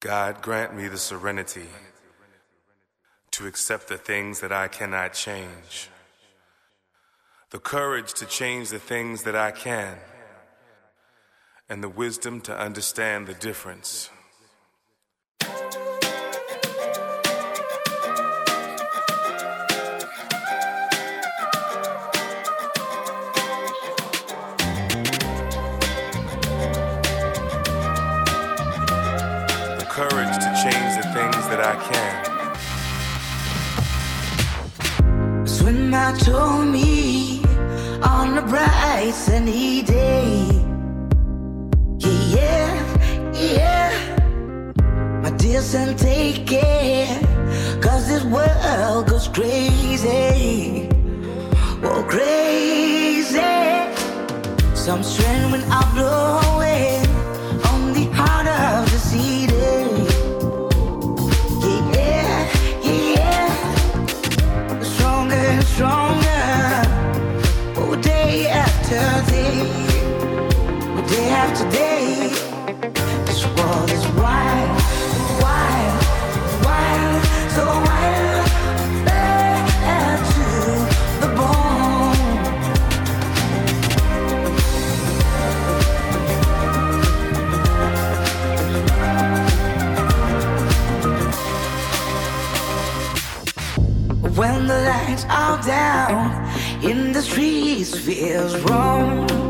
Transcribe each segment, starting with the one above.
God grant me the serenity to accept the things that I cannot change, the courage to change the things that I can, and the wisdom to understand the difference. Swim told me on a bright sunny day. Yeah, yeah, yeah. My dear son, take care. Cause this world goes crazy. Oh, crazy. Some strength when I blow away When the lights are down in the streets feels wrong.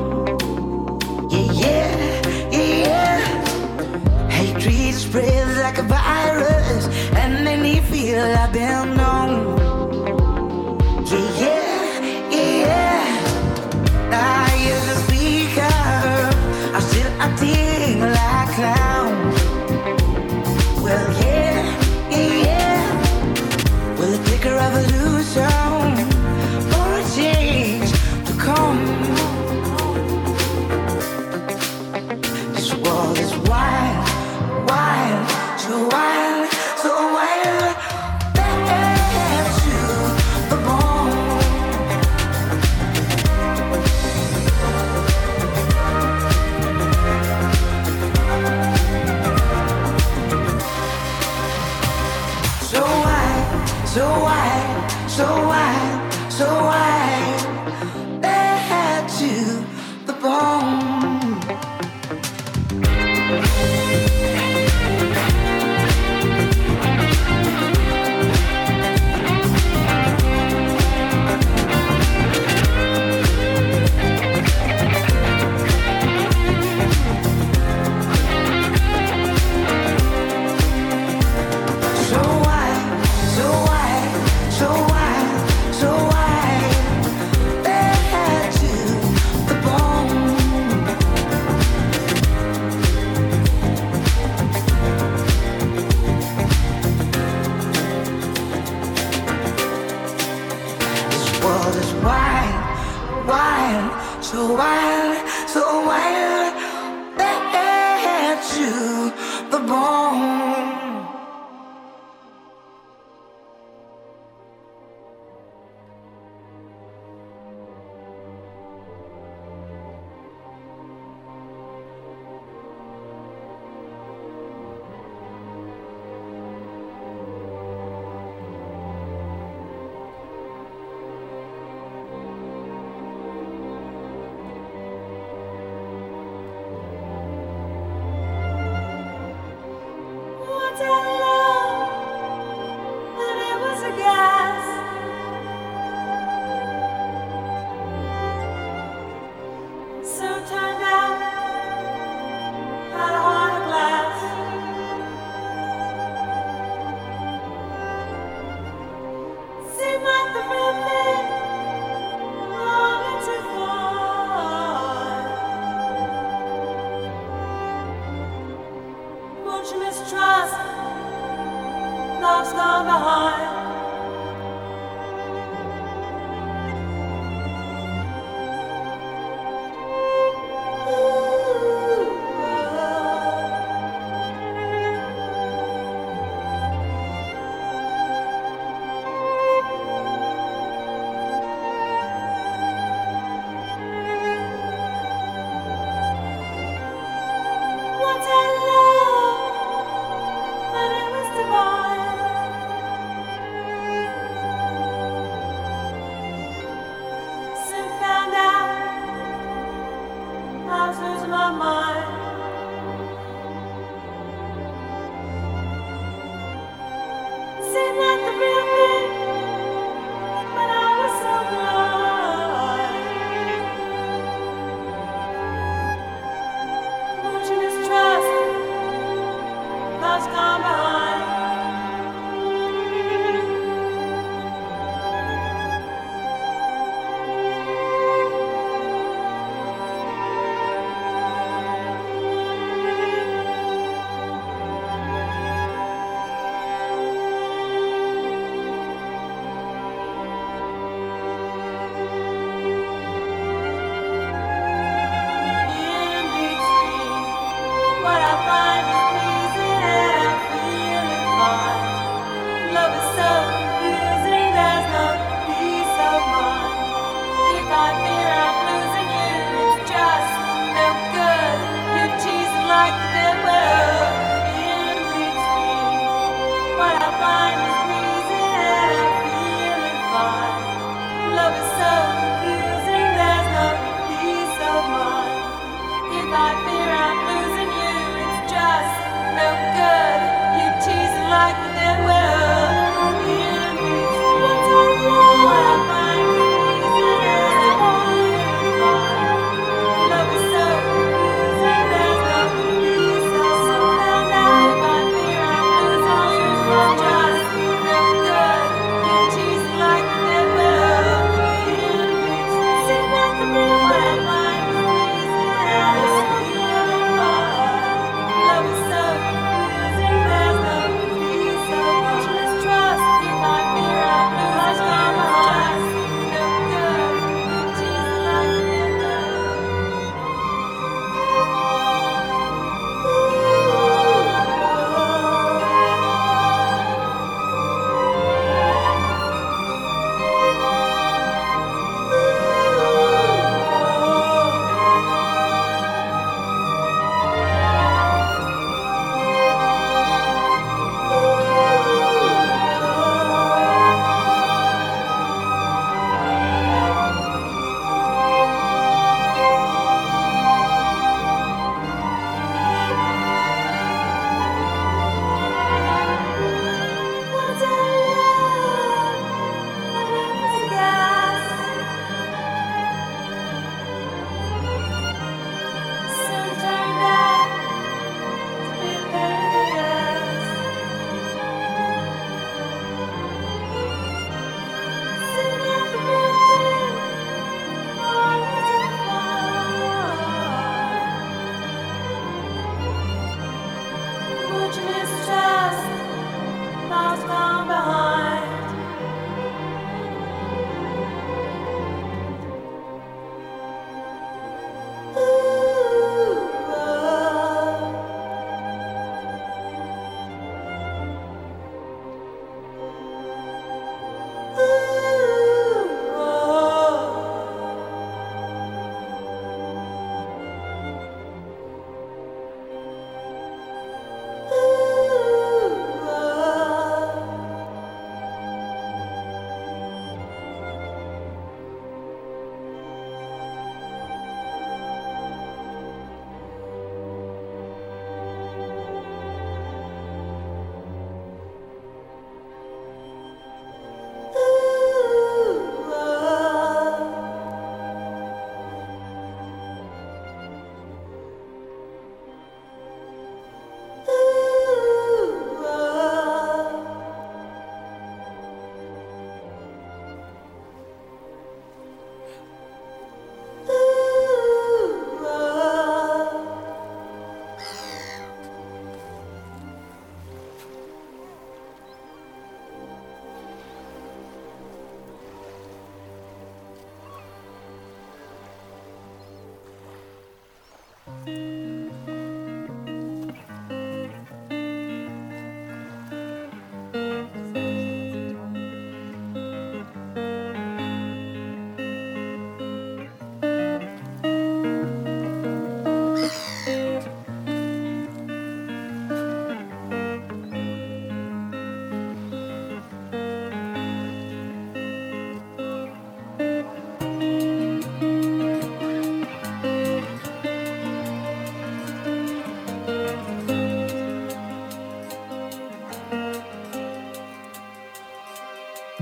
Spreads like a virus and made me feel I've been known.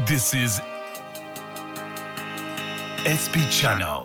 This is SP Channel.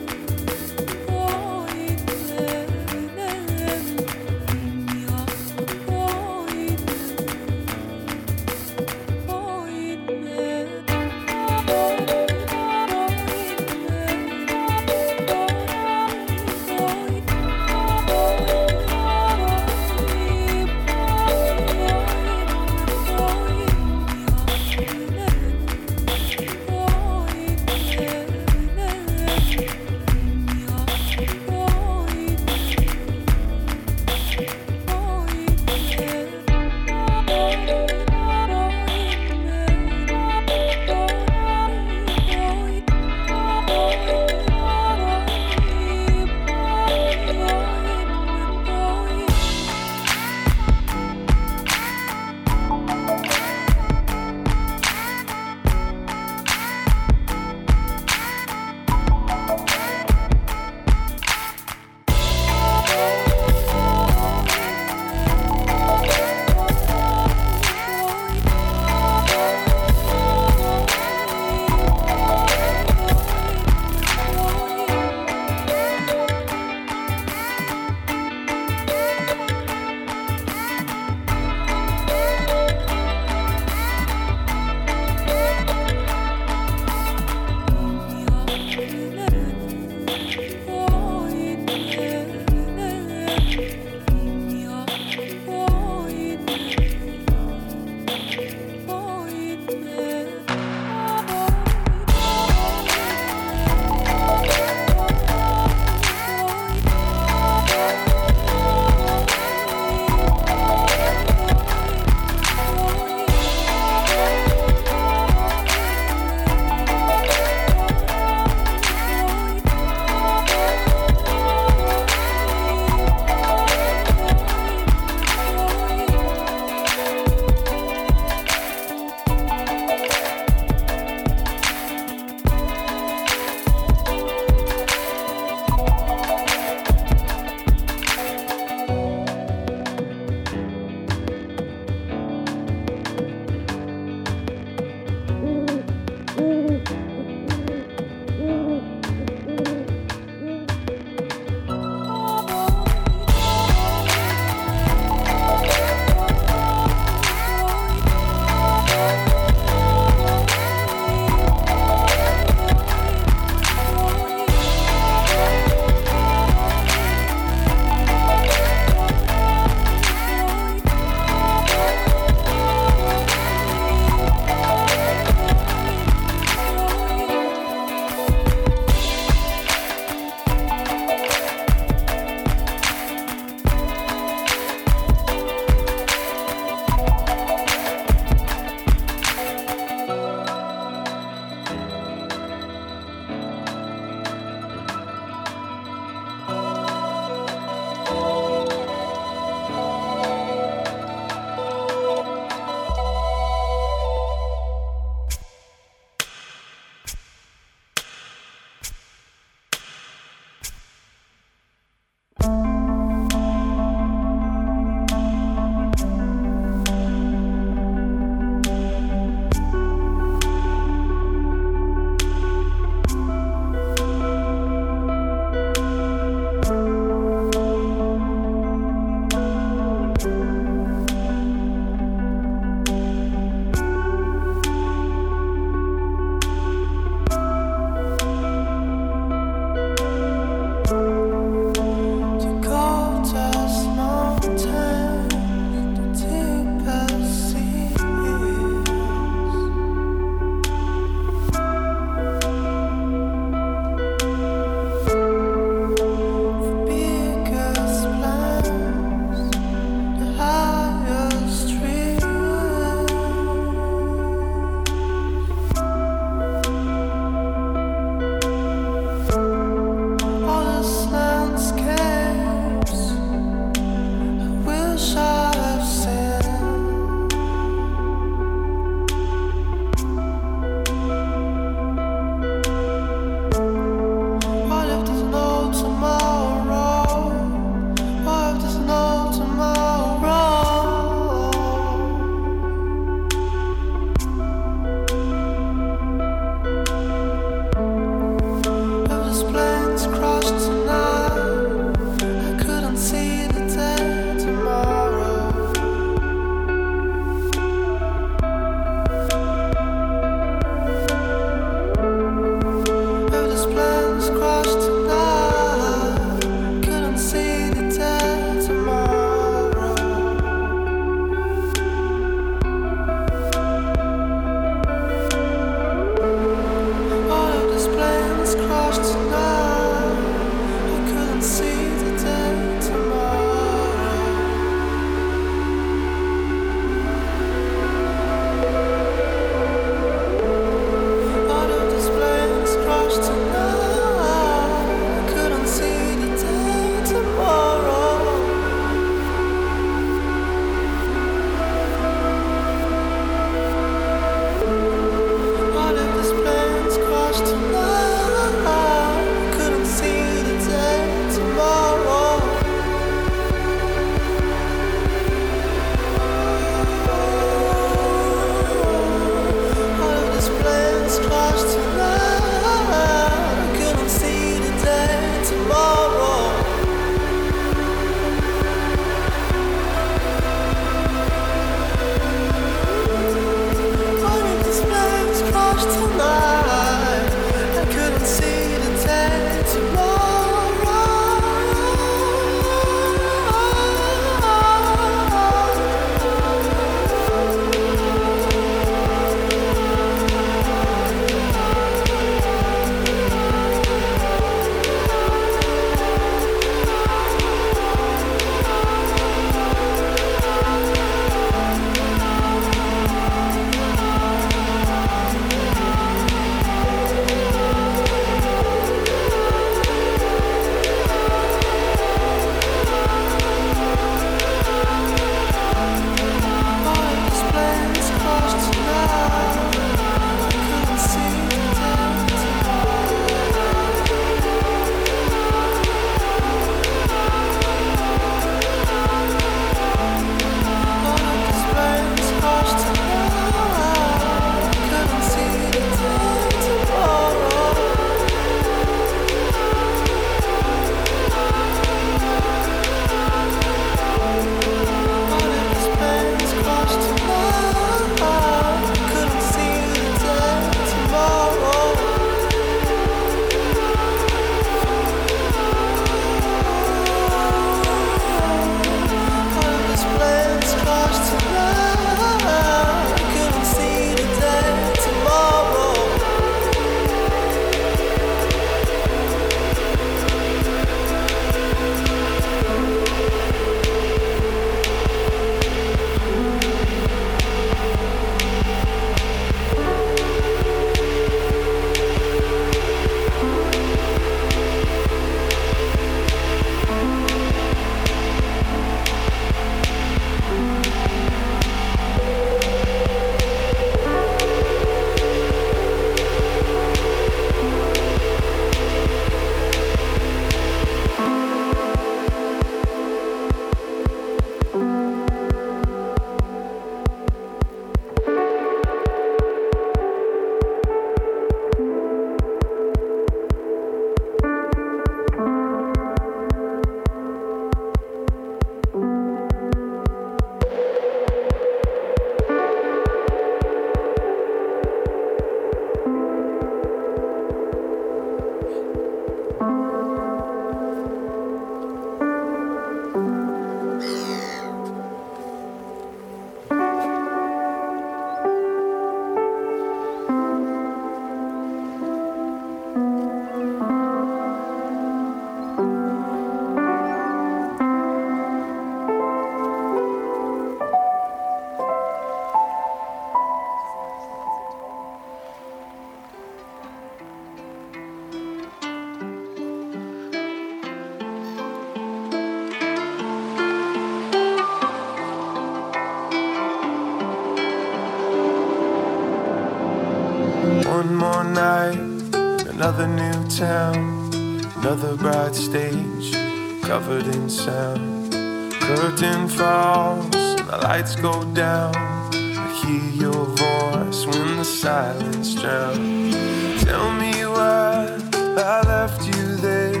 Curtain falls, and the lights go down. I hear your voice when the silence drowns. Tell me why I left you there.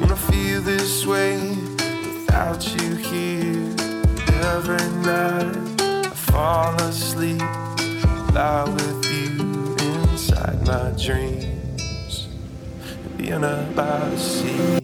When I feel this way without you here. Every night I fall asleep, lie with you inside my dreams. Being about to see.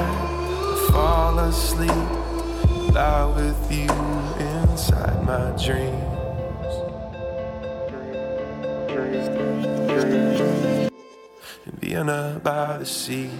I fall asleep, lie with you inside my dreams. In Vienna by the sea.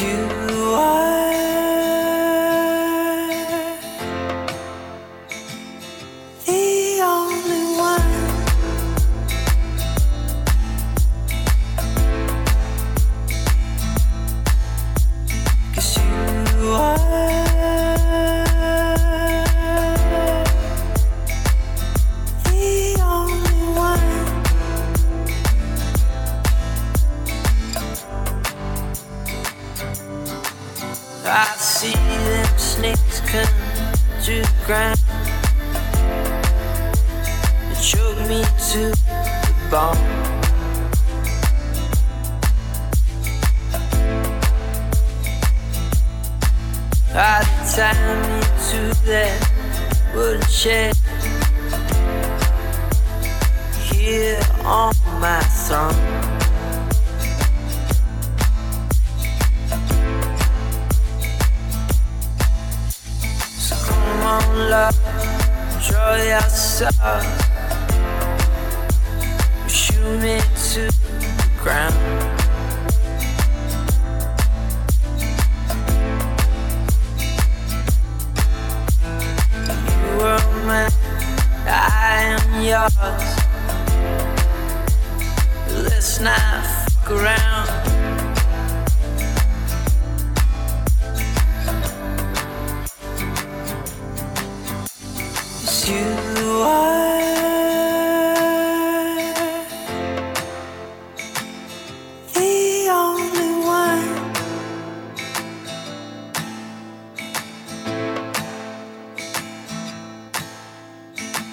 You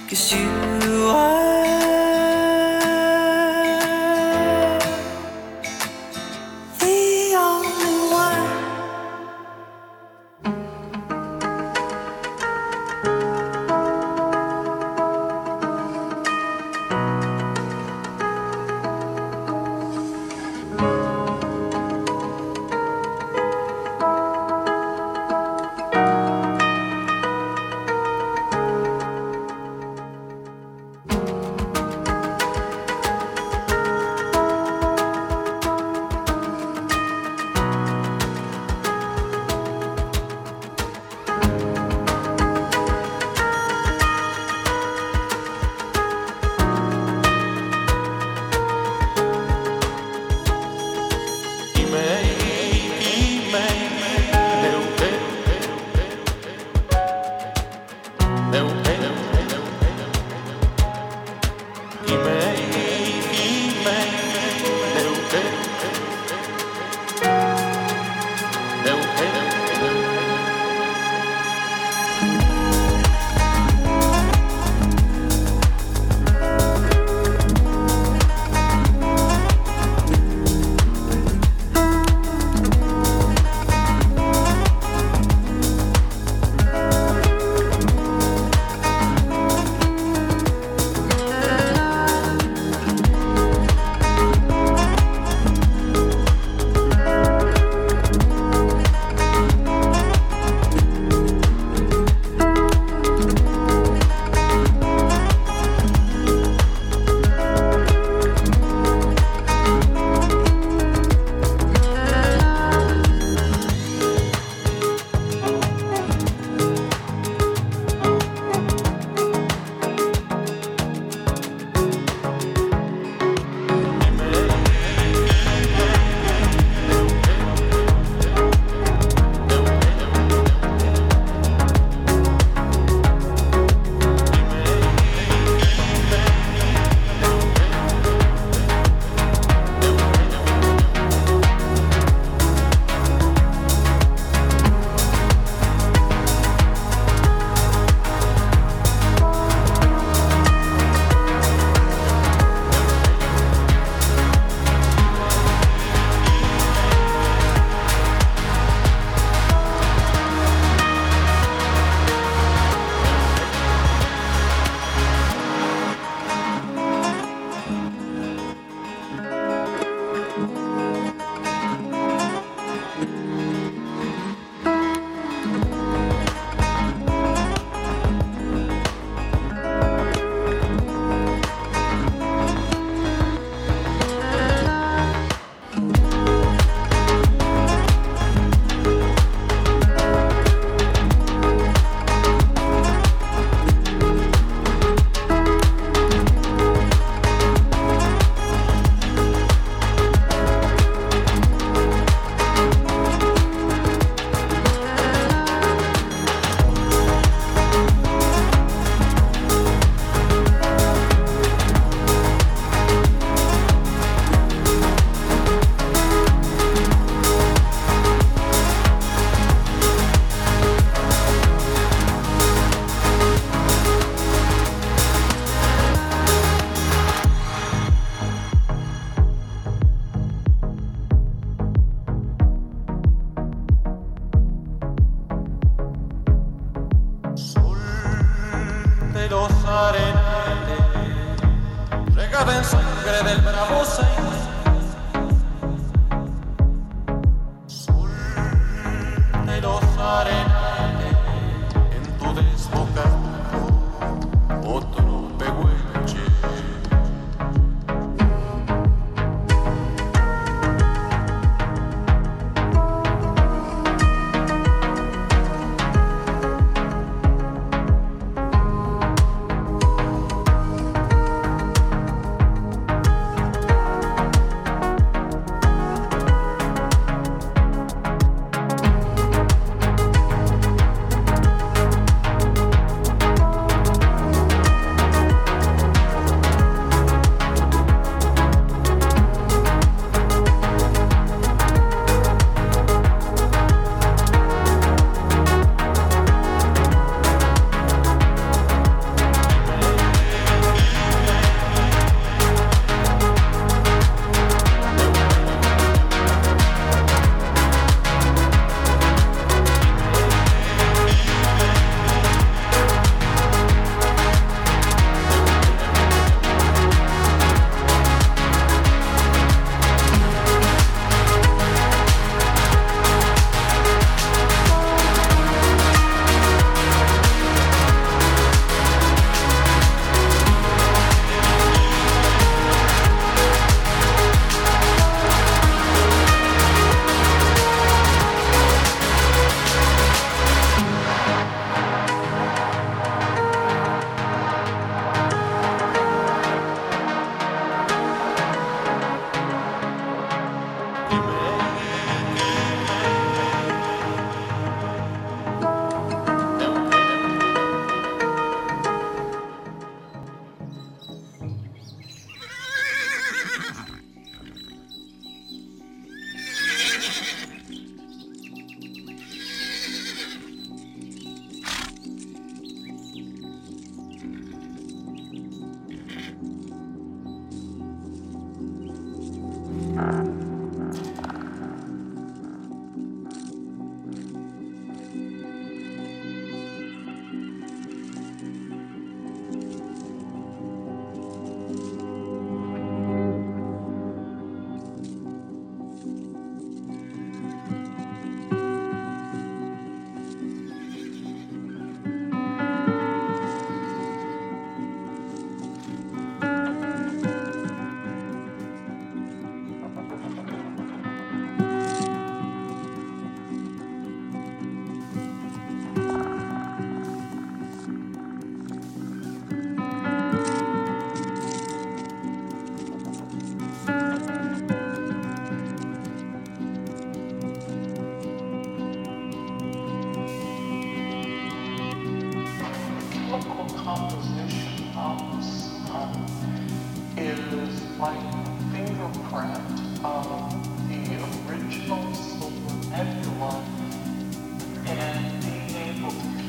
Cause you are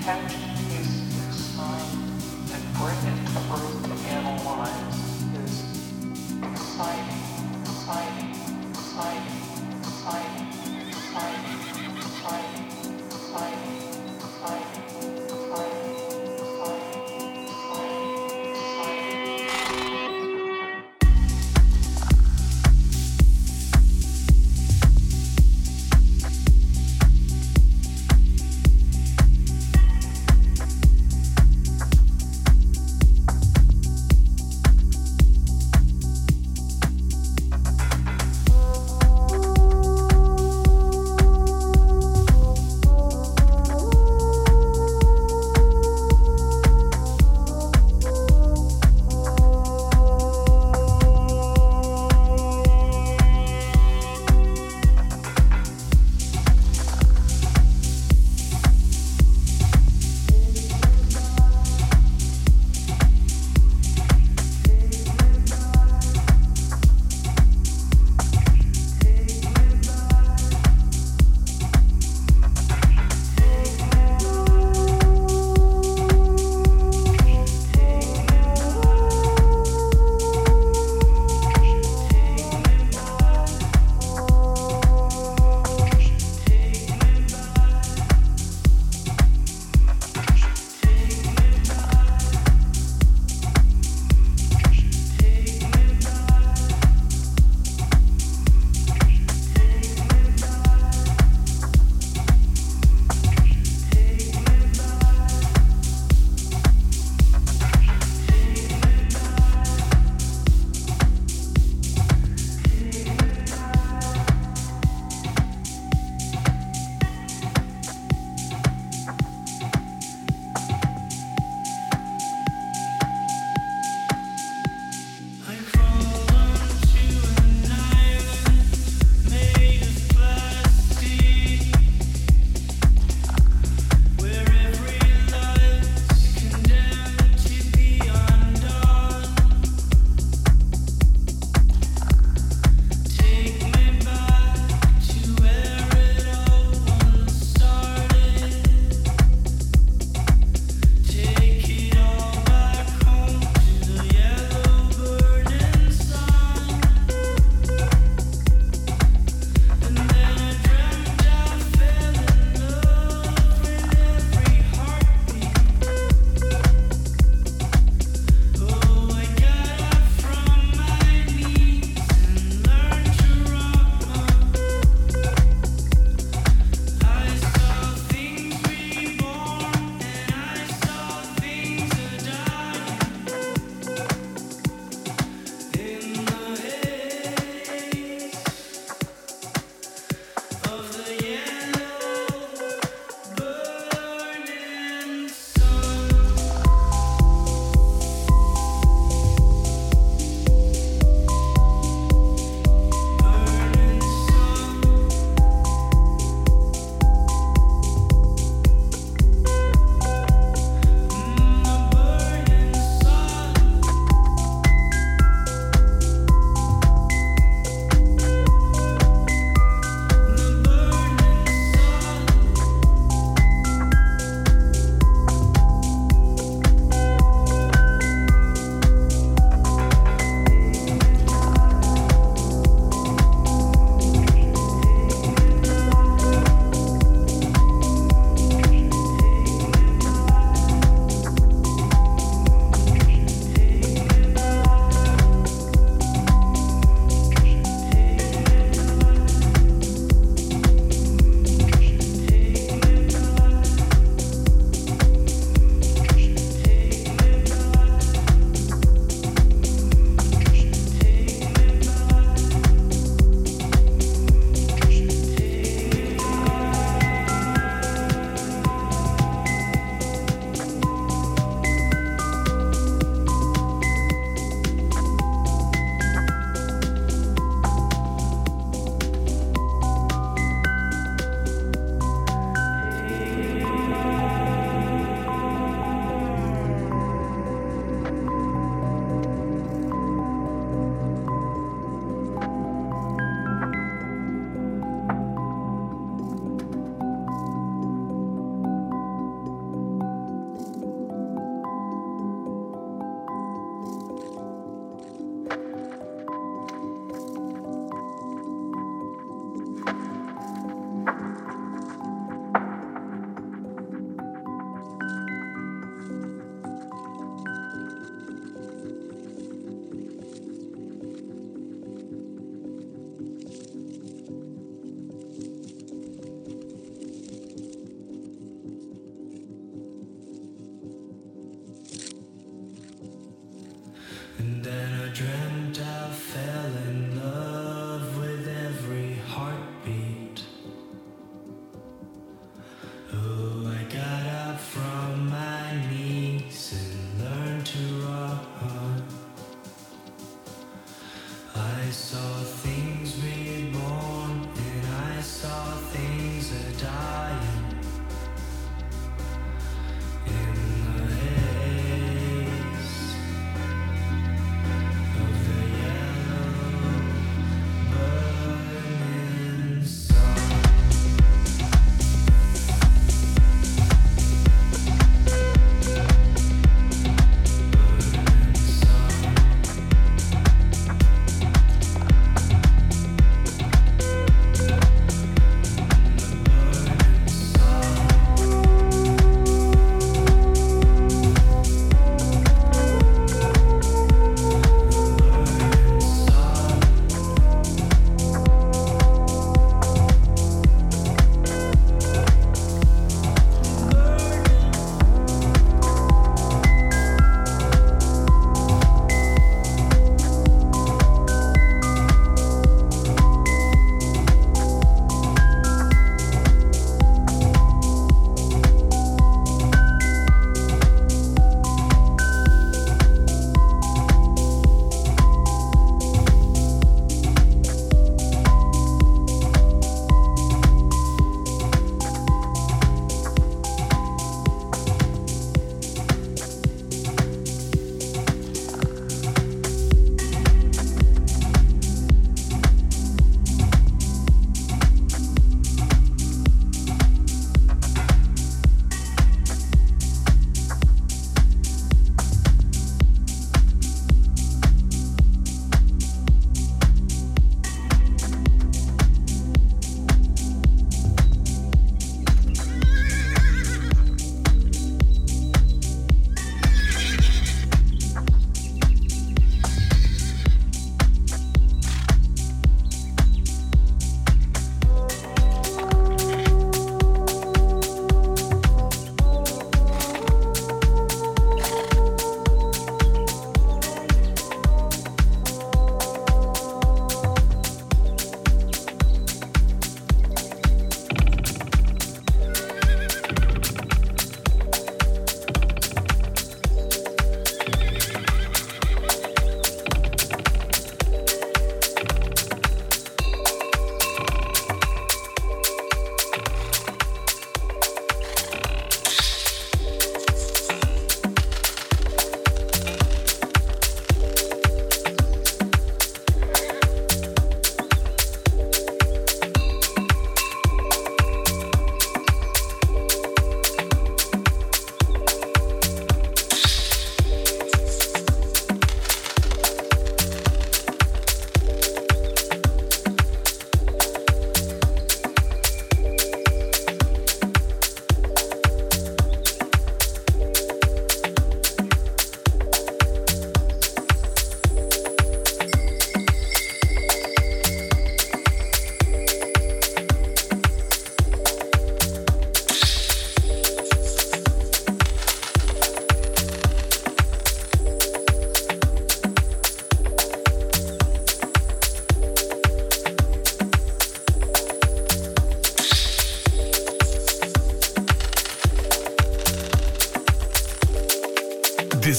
Пока.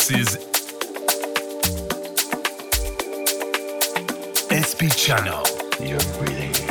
This is SP Channel. You're breathing.